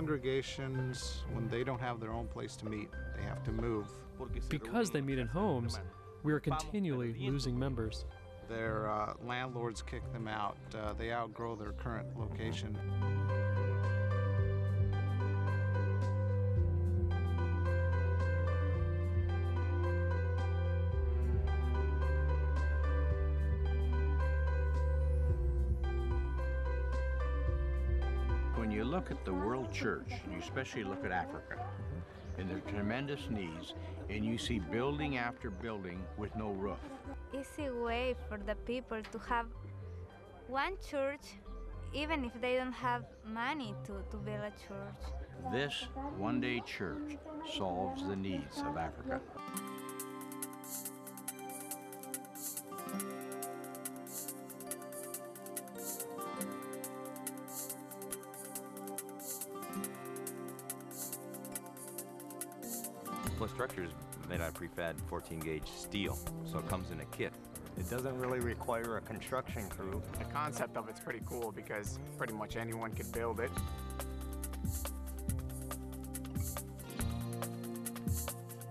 congregations, when they don't have their own place to meet, they have to move. Because they meet in homes, we are continually losing members. Their uh, landlords kick them out. Uh, they outgrow their current location. You look at the world church, you especially look at Africa, and their tremendous needs, and you see building after building with no roof. Easy way for the people to have one church, even if they don't have money to, to build a church. This one day church solves the needs of Africa. The structure is made out of prefab 14 gauge steel, so it comes in a kit. It doesn't really require a construction crew. The concept of it's pretty cool because pretty much anyone could build it.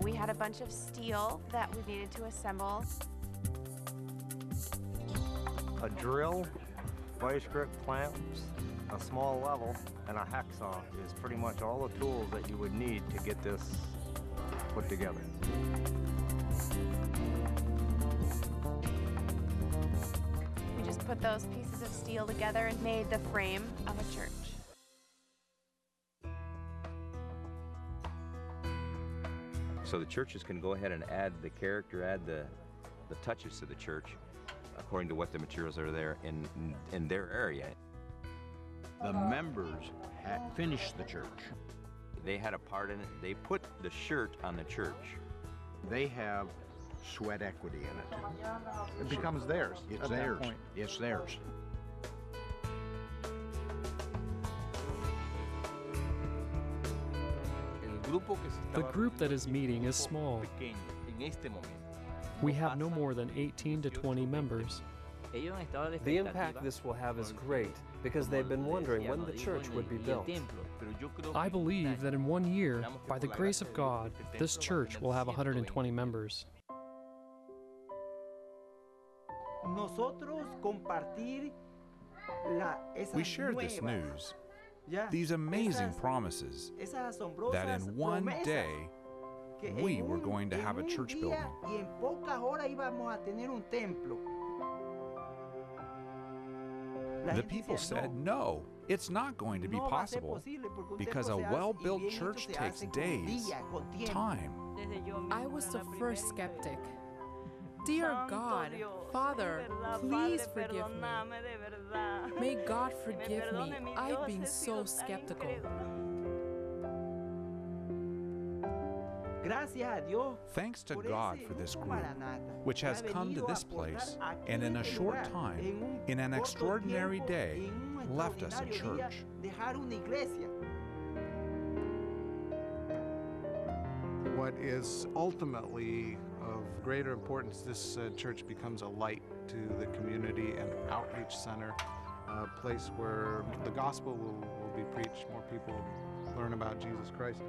We had a bunch of steel that we needed to assemble. A drill, vice grip clamps, a small level, and a hacksaw is pretty much all the tools that you would need to get this put together. We just put those pieces of steel together and made the frame of a church. So the churches can go ahead and add the character, add the, the touches to the church according to what the materials are there in, in their area. The members had finished the church. They had a part in it. They put the shirt on the church. They have sweat equity in it. It becomes theirs It's at that theirs. point. It's theirs. The group that is meeting is small. We have no more than 18 to 20 members. The impact this will have is great because they've been wondering when the church would be built. I believe that in one year, by the grace of God, this church will have 120 members. We shared this news, these amazing promises, that in one day we were going to have a church building. The people said, no, it's not going to be possible because a well built church takes days, time. I was the first skeptic. Dear God, Father, please forgive me. May God forgive me. I've been so skeptical. Thanks to God for this group, which has come to this place and in a short time, in an extraordinary day, left us a church. What is ultimately of greater importance, this uh, church becomes a light to the community and outreach center, a place where the gospel will, will be preached, more people learn about Jesus Christ.